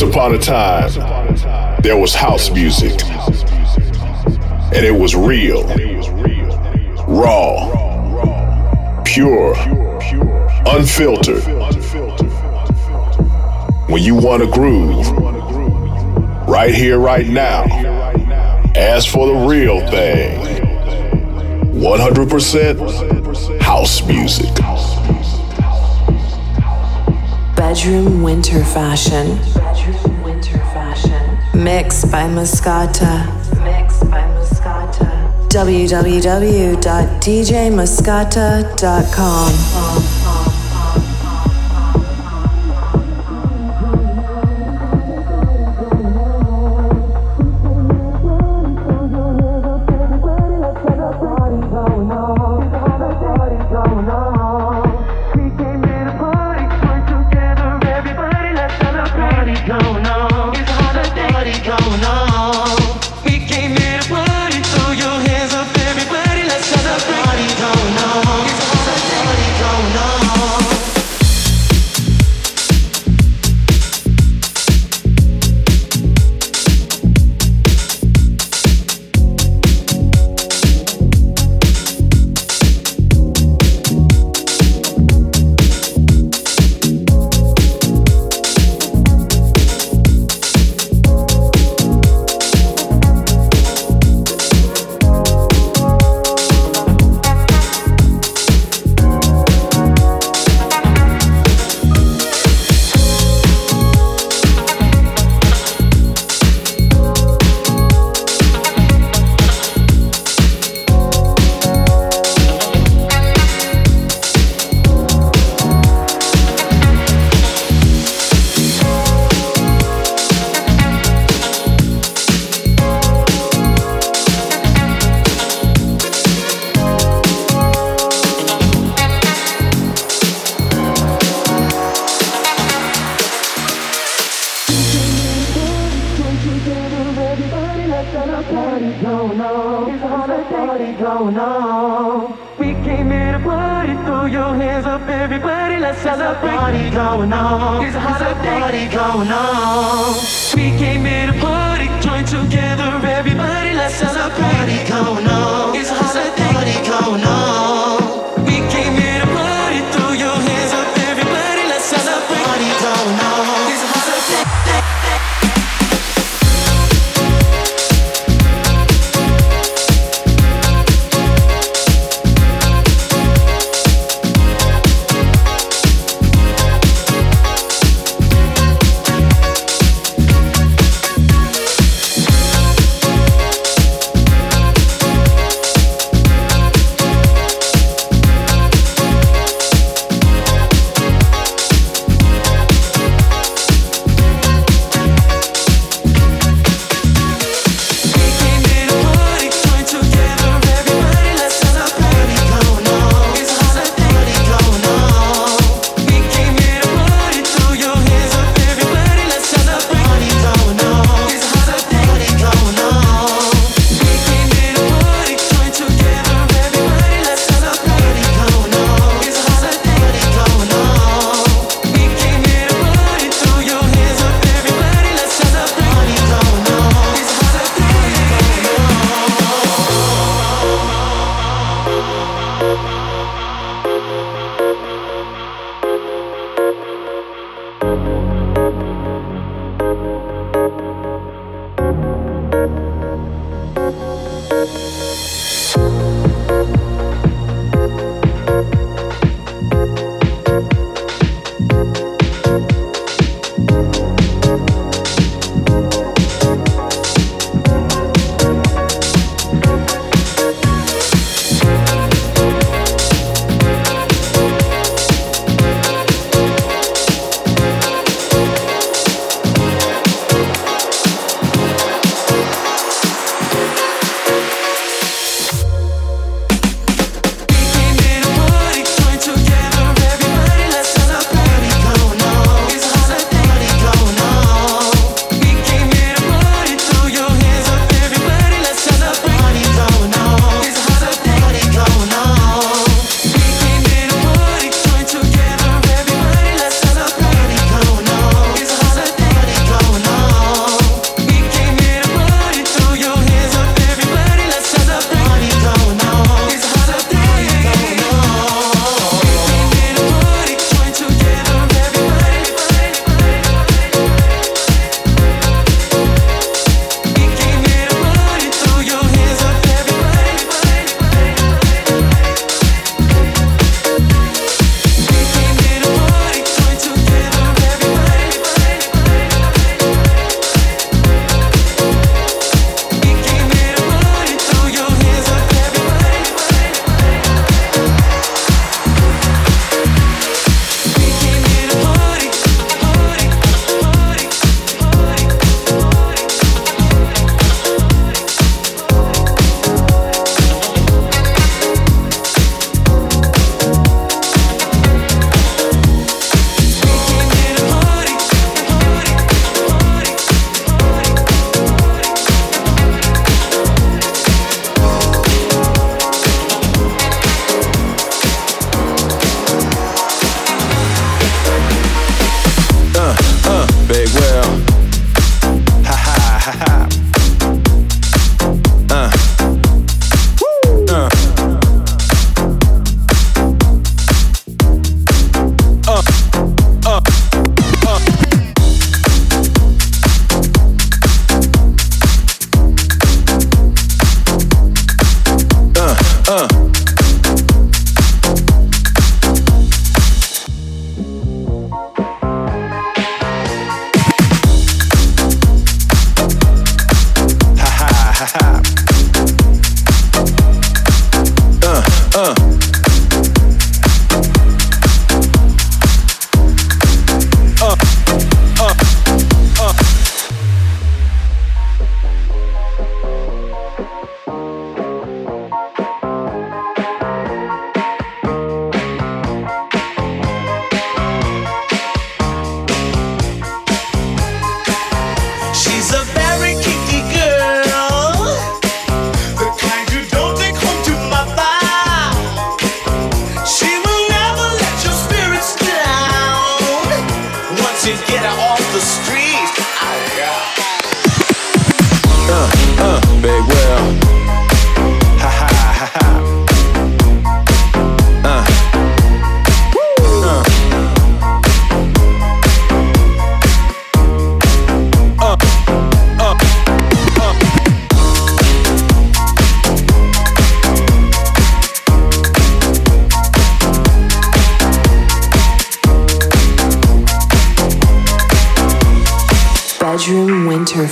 Once upon a time, there was house music. And it was real, raw, pure, unfiltered. When you want to groove, right here, right now, ask for the real thing. 100% house music. Bedroom winter fashion. Mixed by Mascota. Mixed by Mascota. www.djmascota.com.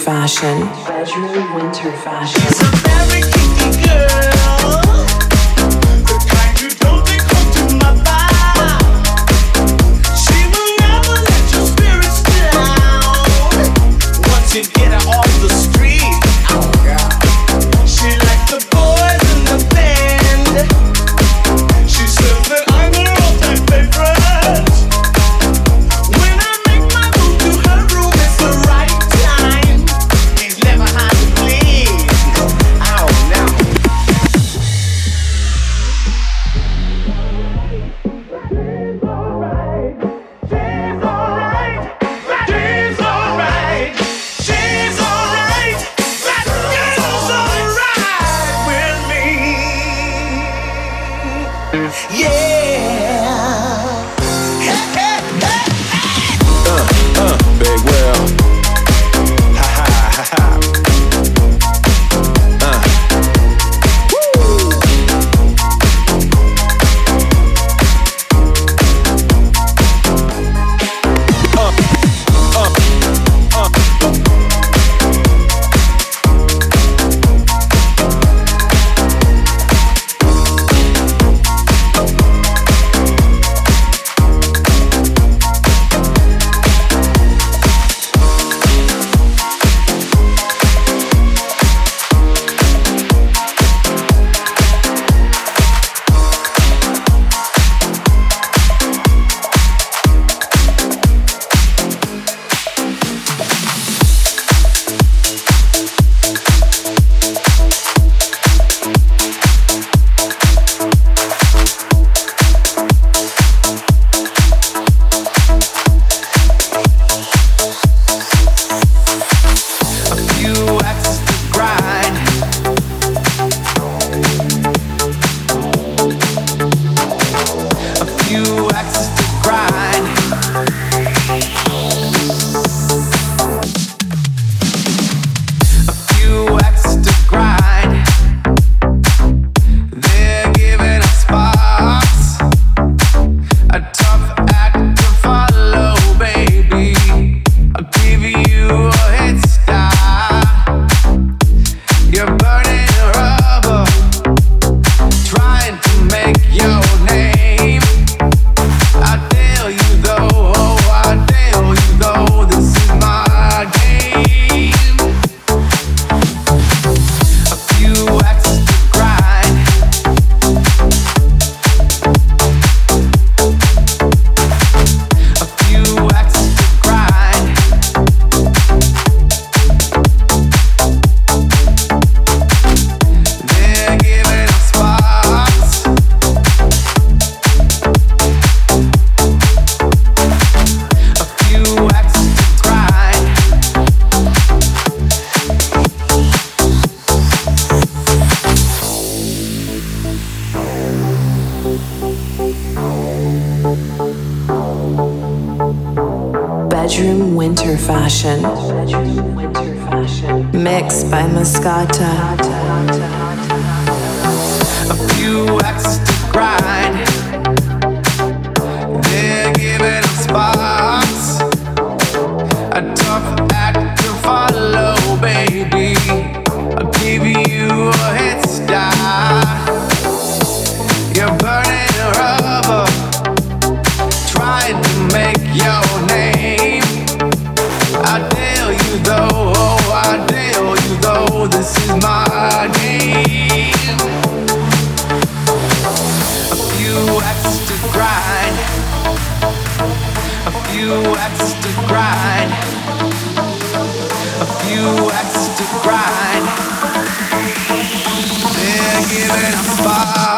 fashion. Bedroom winter fashion. Winter Fashion. Mixed by Mascota. A few acts to grind. They're giving us fire. my name. A few grind. A few grind. A few grind. They're giving up.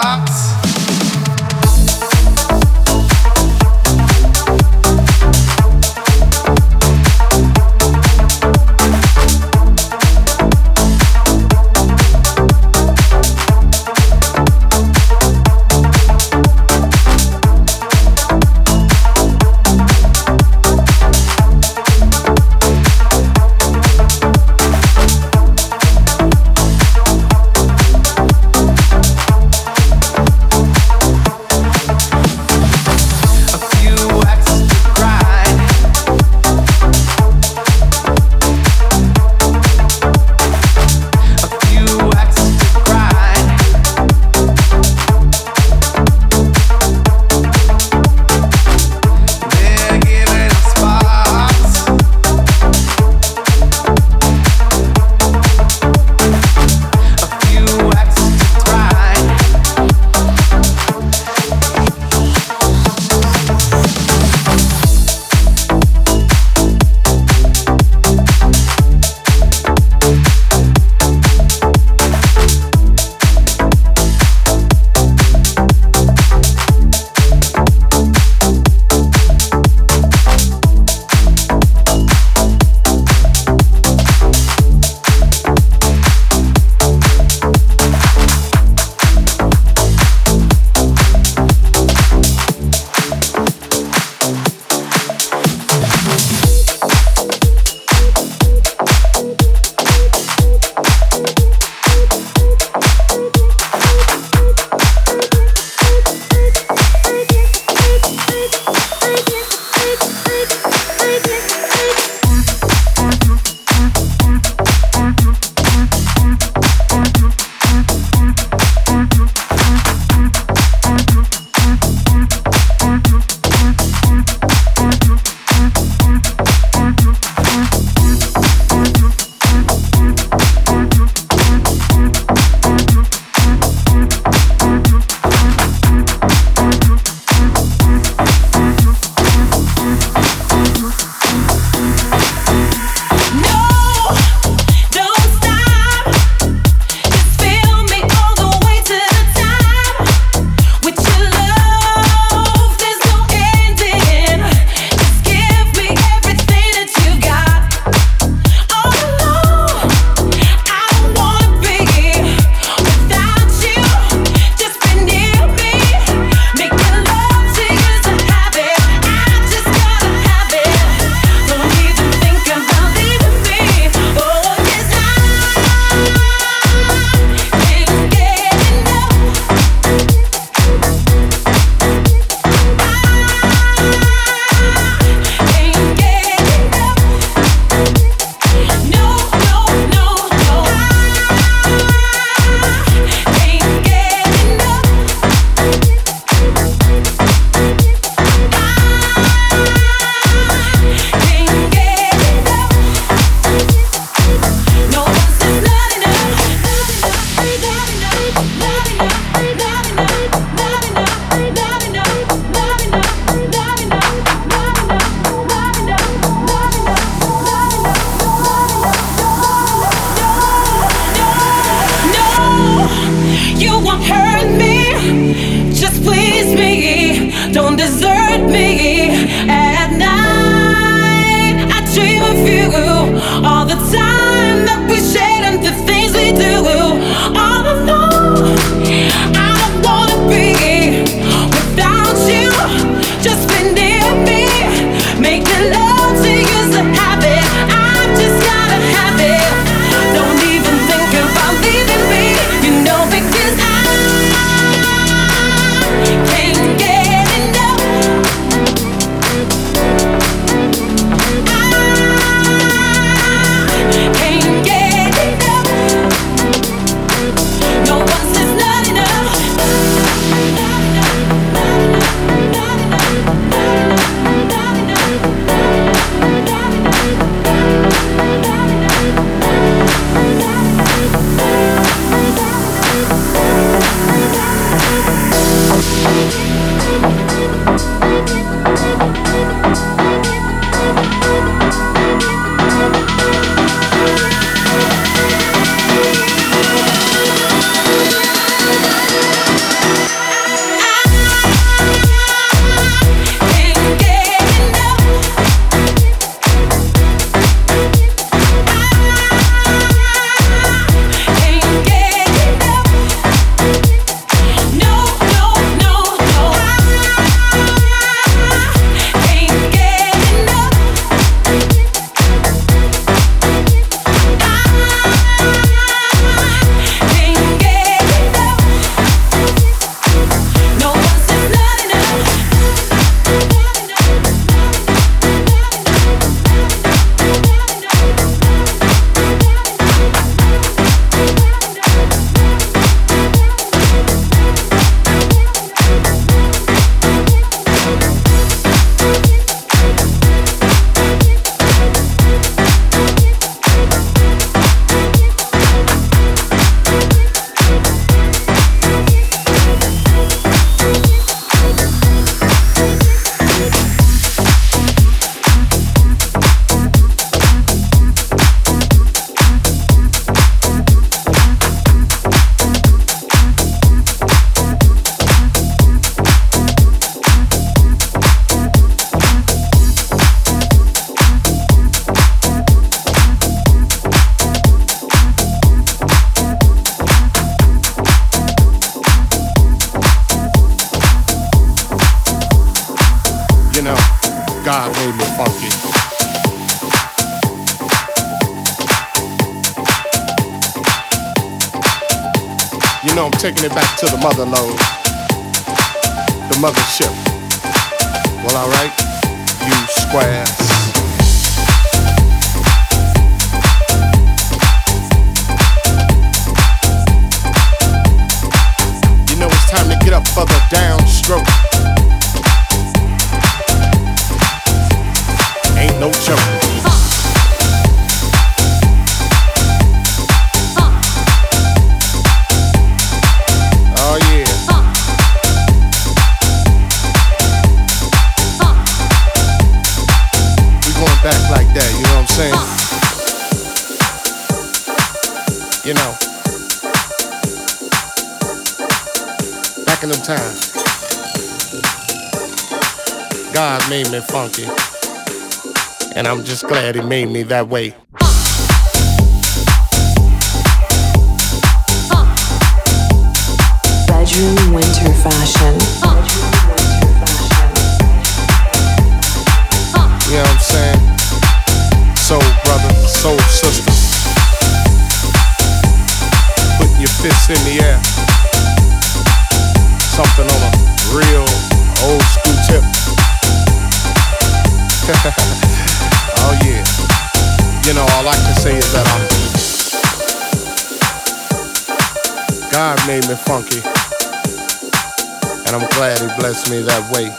Know I'm taking it back to the mother load, the mothership. Well, alright, you squares. You know it's time to get up for the downstroke. Ain't no joke. Back in them times, God made me funky, and I'm just glad He made me that way. Bedroom winter fashion. You know what I'm saying? Soul brother, soul sister Put your fists in the air. Something on a real old school tip. oh yeah. You know, all I can say is that I'm God made me funky. And I'm glad he blessed me that way.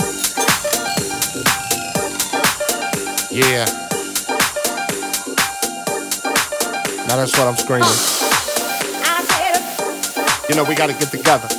Yeah. Now that's what I'm screaming. You know, we gotta get together.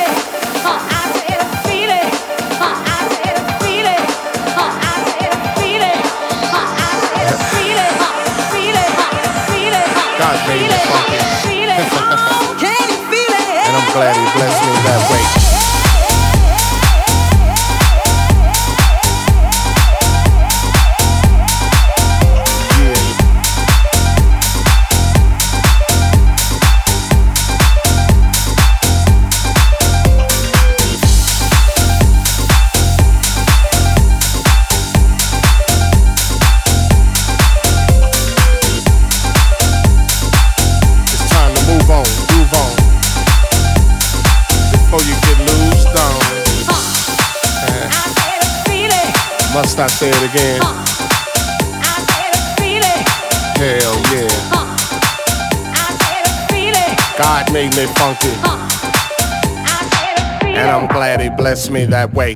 glad he blessed me that way. I say it again? Hell yeah. God made me funky. And I'm glad he blessed me that way.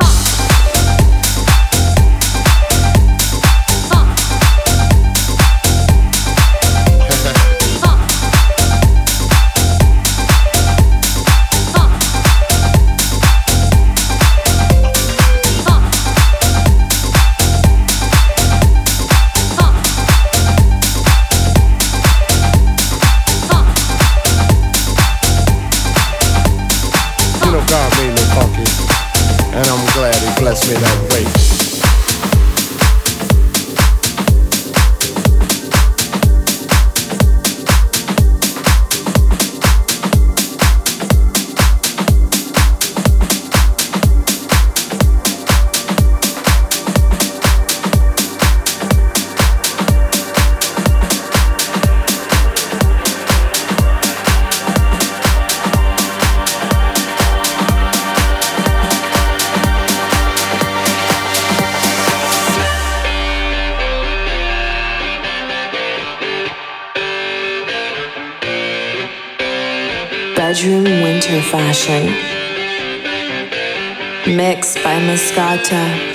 Bless me that way. Mixed by Mascota.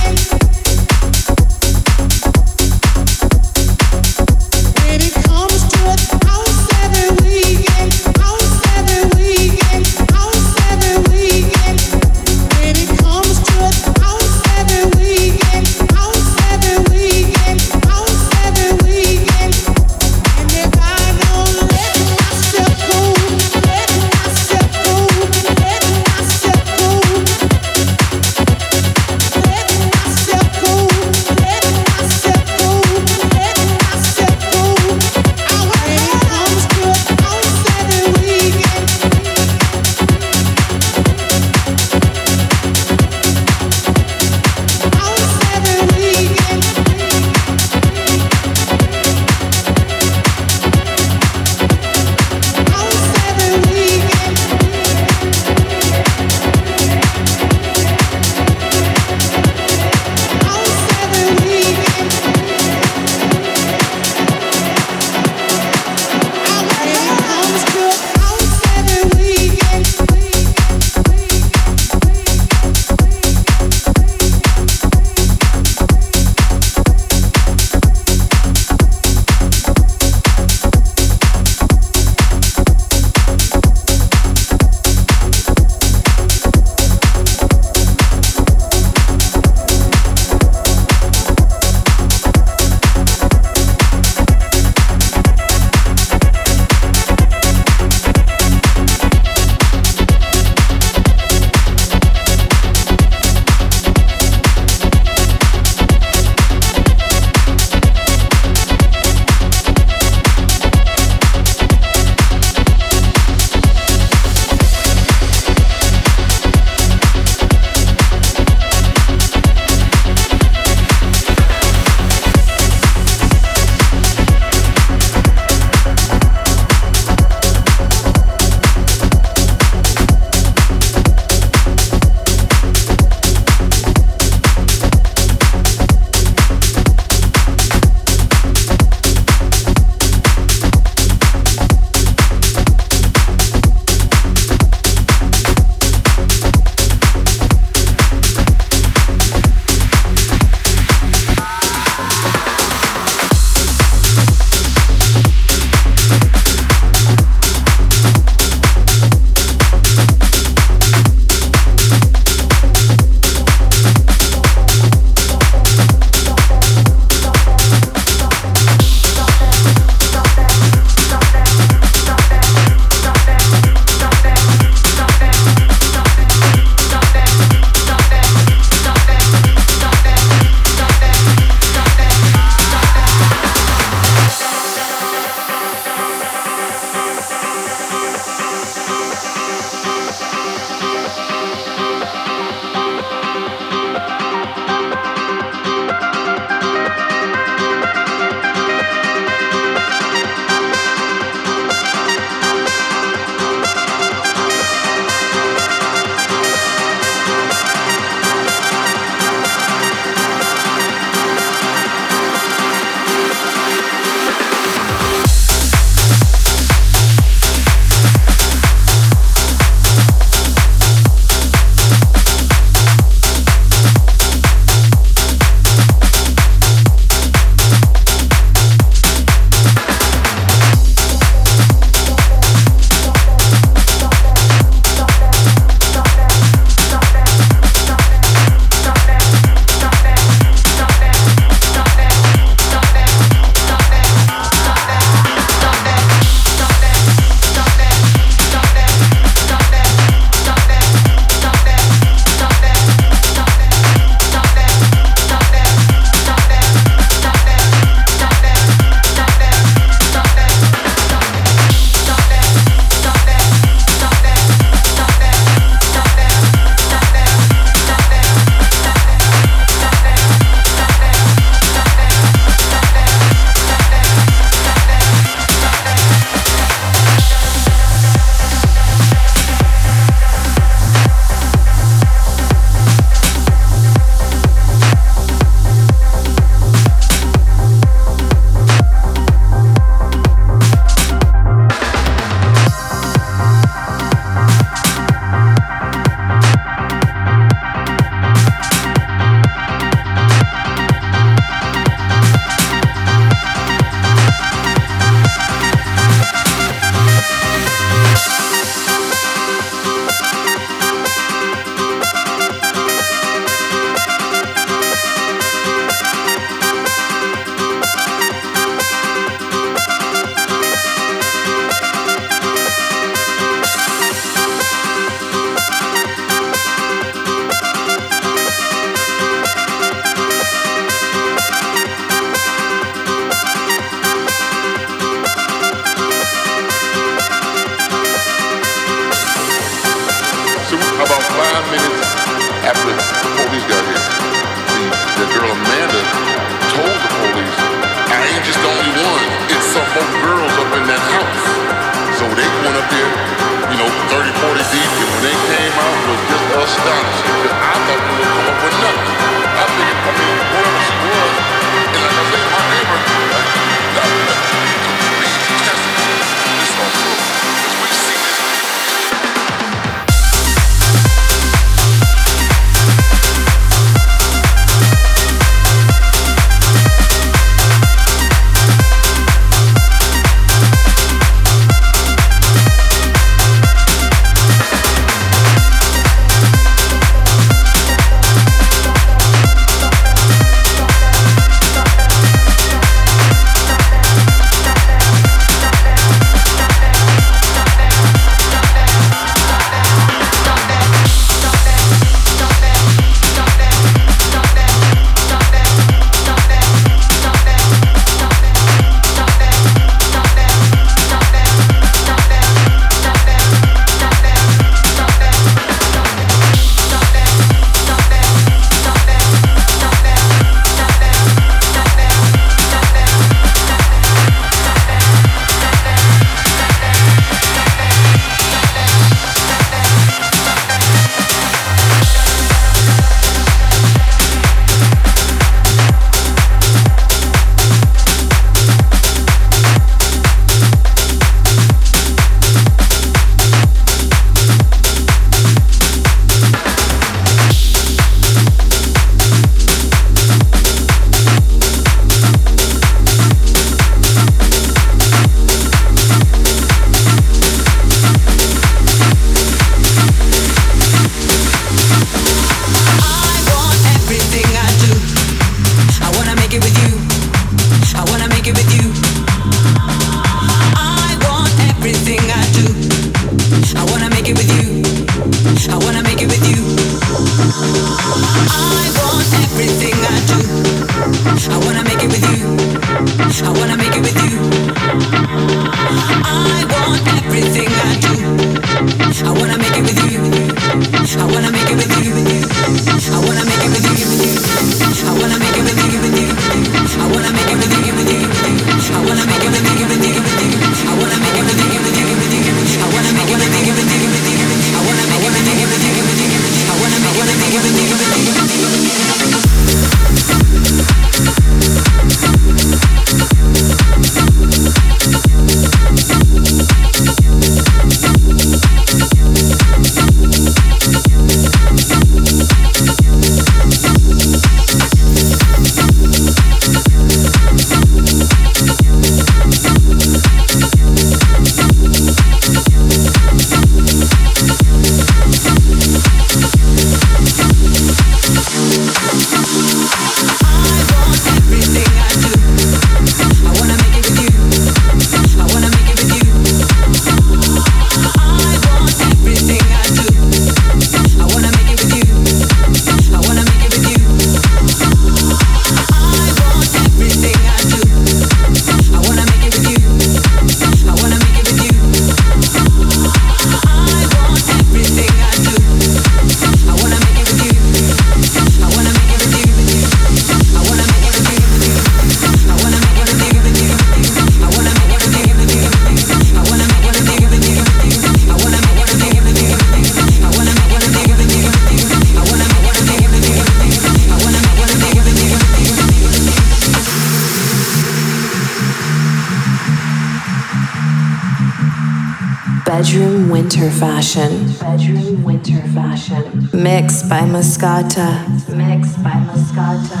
fashion. Bedroom winter fashion. Mixed by Mascota. Mixed by Mascota.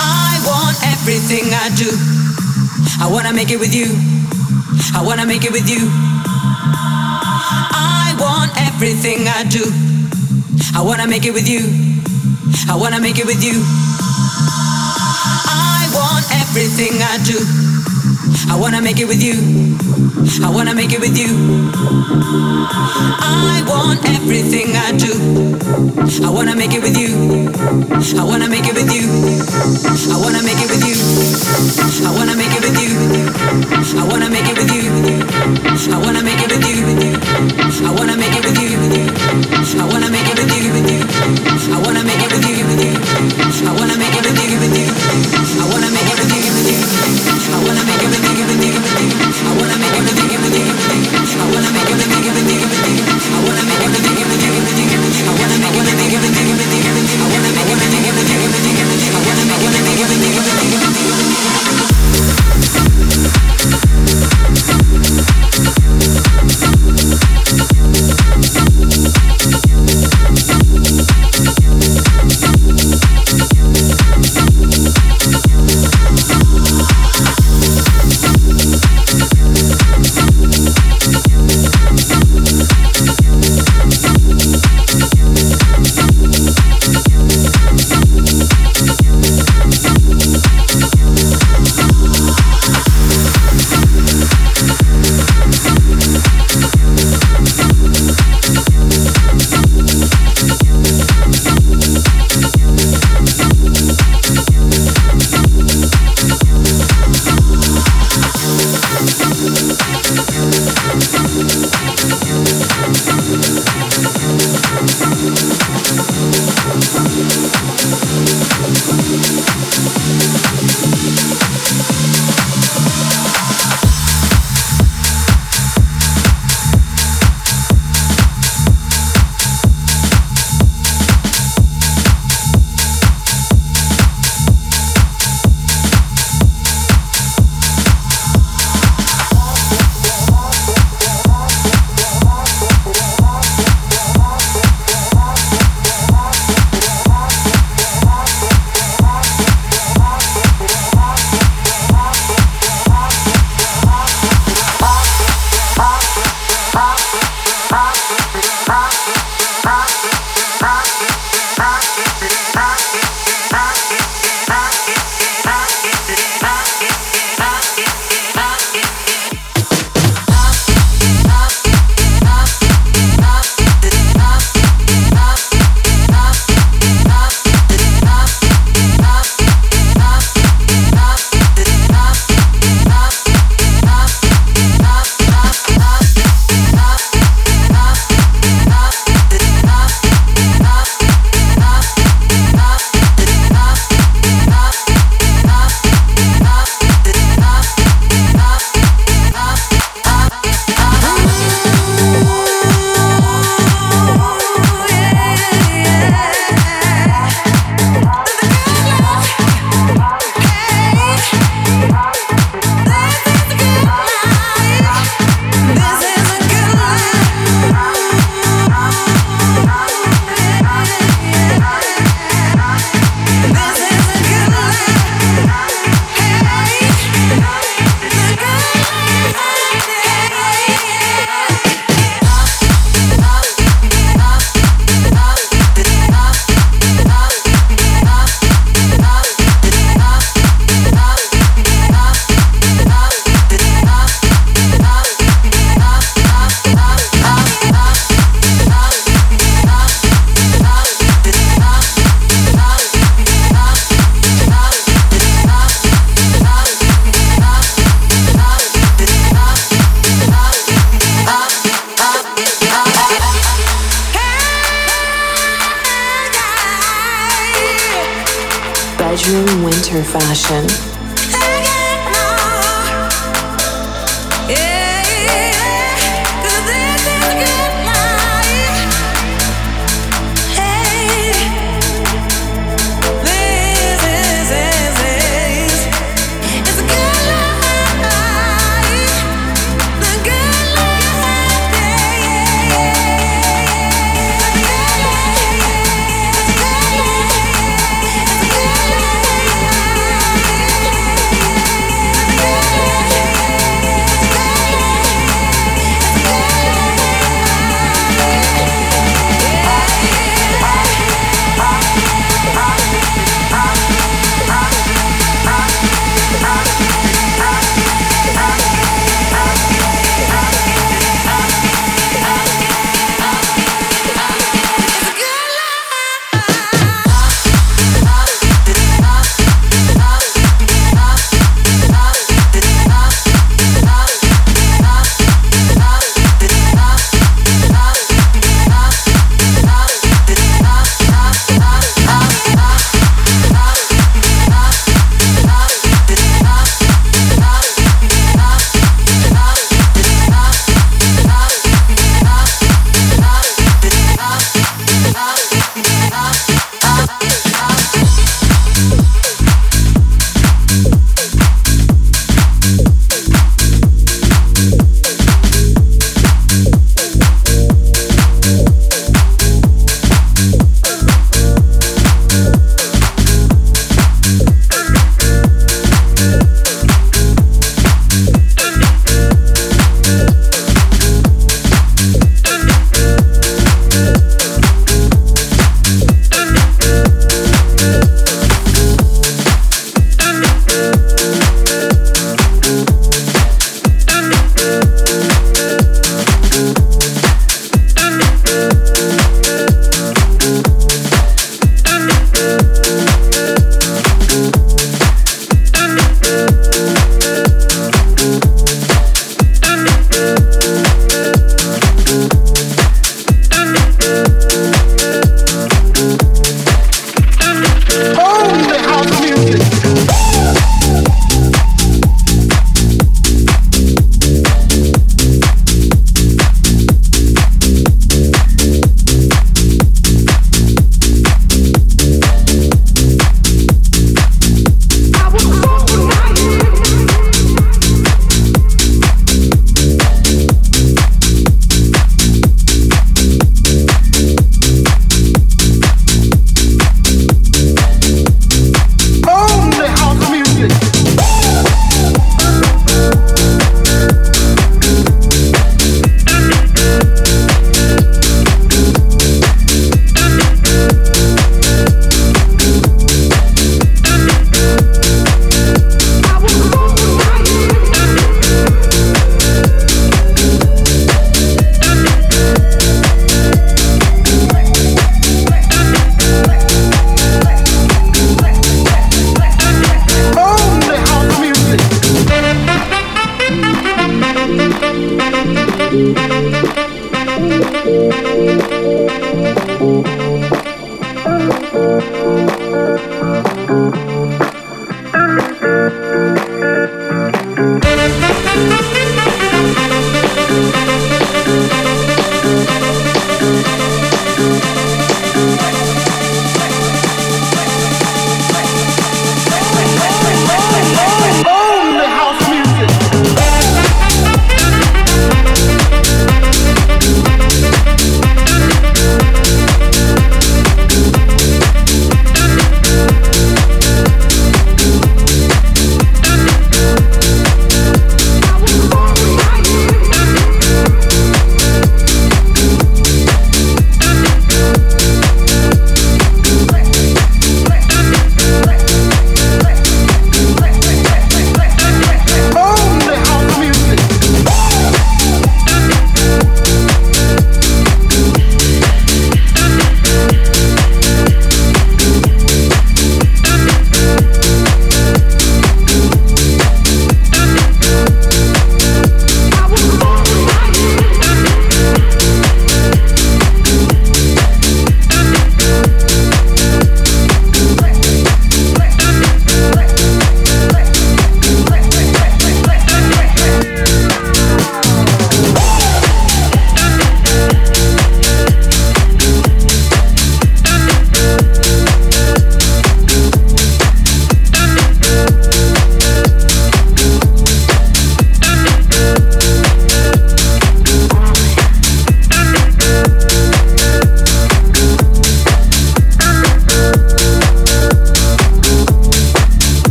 I want everything I do. I wanna make it with you. I wanna make it with you. I want everything I do. I wanna make it with you. I wanna make it with you. I want everything I do. I wanna make it with you. I wanna make it with you. I want everything I do. I wanna make it with you. I wanna make it with you. I wanna make it with you. I wanna make it with you. I wanna make it with you. I wanna make it with you. I wanna make it with you. I wanna make it with you. I wanna make it with you. I wanna make it with you. I wanna make it with you. I wanna make it with you. I wanna make everything, everything, everything. I wanna make everything, everything, everything. I wanna make everything, everything, I wanna make everything. I wanna make everything, everything,